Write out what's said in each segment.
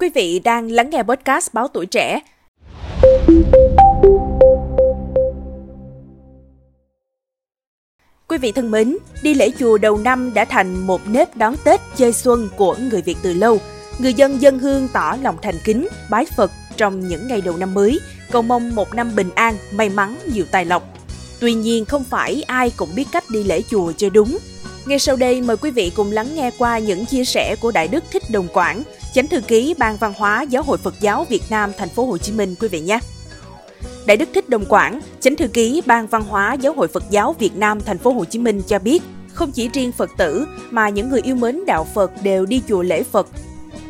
Quý vị đang lắng nghe podcast Báo Tuổi Trẻ. Quý vị thân mến, đi lễ chùa đầu năm đã thành một nếp đón Tết chơi xuân của người Việt từ lâu. Người dân dân hương tỏ lòng thành kính, bái Phật trong những ngày đầu năm mới, cầu mong một năm bình an, may mắn, nhiều tài lộc. Tuy nhiên không phải ai cũng biết cách đi lễ chùa cho đúng. Ngay sau đây mời quý vị cùng lắng nghe qua những chia sẻ của Đại Đức Thích Đồng Quảng, Chánh thư ký Ban Văn hóa Giáo hội Phật giáo Việt Nam thành phố Hồ Chí Minh quý vị nhé. Đại Đức Thích Đồng Quảng, Chánh thư ký Ban Văn hóa Giáo hội Phật giáo Việt Nam thành phố Hồ Chí Minh cho biết, không chỉ riêng Phật tử mà những người yêu mến đạo Phật đều đi chùa lễ Phật.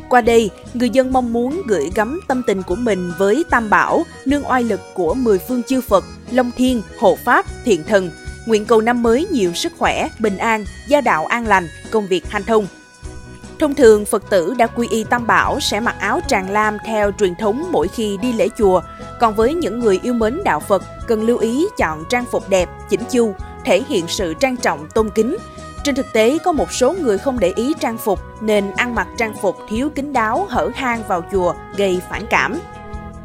Qua đây, người dân mong muốn gửi gắm tâm tình của mình với Tam Bảo, nương oai lực của mười phương chư Phật, Long Thiên, Hộ Pháp, Thiện Thần, nguyện cầu năm mới nhiều sức khỏe, bình an, gia đạo an lành, công việc hanh thông. Thông thường, Phật tử đã quy y Tam Bảo sẽ mặc áo tràng lam theo truyền thống mỗi khi đi lễ chùa. Còn với những người yêu mến đạo Phật, cần lưu ý chọn trang phục đẹp, chỉnh chu, thể hiện sự trang trọng, tôn kính. Trên thực tế, có một số người không để ý trang phục nên ăn mặc trang phục thiếu kín đáo, hở hang vào chùa gây phản cảm.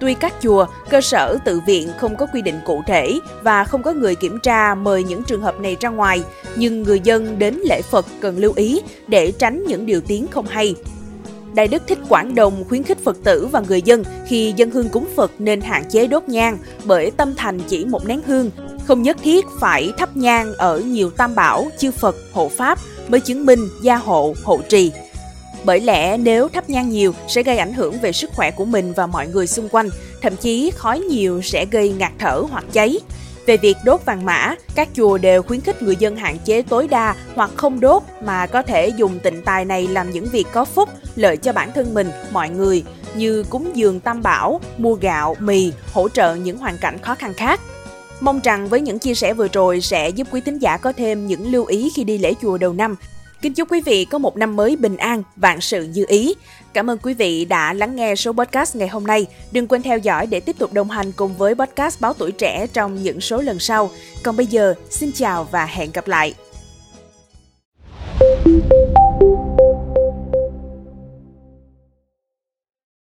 Tuy các chùa, cơ sở tự viện không có quy định cụ thể và không có người kiểm tra mời những trường hợp này ra ngoài, nhưng người dân đến lễ Phật cần lưu ý để tránh những điều tiếng không hay. Đại Đức Thích Quảng Đồng khuyến khích Phật tử và người dân khi dân hương cúng Phật nên hạn chế đốt nhang bởi tâm thành chỉ một nén hương, không nhất thiết phải thắp nhang ở nhiều tam bảo, chư Phật, hộ Pháp mới chứng minh gia hộ, hộ trì. Bởi lẽ nếu thắp nhang nhiều sẽ gây ảnh hưởng về sức khỏe của mình và mọi người xung quanh, thậm chí khói nhiều sẽ gây ngạt thở hoặc cháy. Về việc đốt vàng mã, các chùa đều khuyến khích người dân hạn chế tối đa hoặc không đốt mà có thể dùng tịnh tài này làm những việc có phúc, lợi cho bản thân mình, mọi người như cúng dường tam bảo, mua gạo, mì, hỗ trợ những hoàn cảnh khó khăn khác. Mong rằng với những chia sẻ vừa rồi sẽ giúp quý thính giả có thêm những lưu ý khi đi lễ chùa đầu năm Kính chúc quý vị có một năm mới bình an, vạn sự như ý. Cảm ơn quý vị đã lắng nghe số podcast ngày hôm nay. Đừng quên theo dõi để tiếp tục đồng hành cùng với podcast Báo Tuổi Trẻ trong những số lần sau. Còn bây giờ, xin chào và hẹn gặp lại.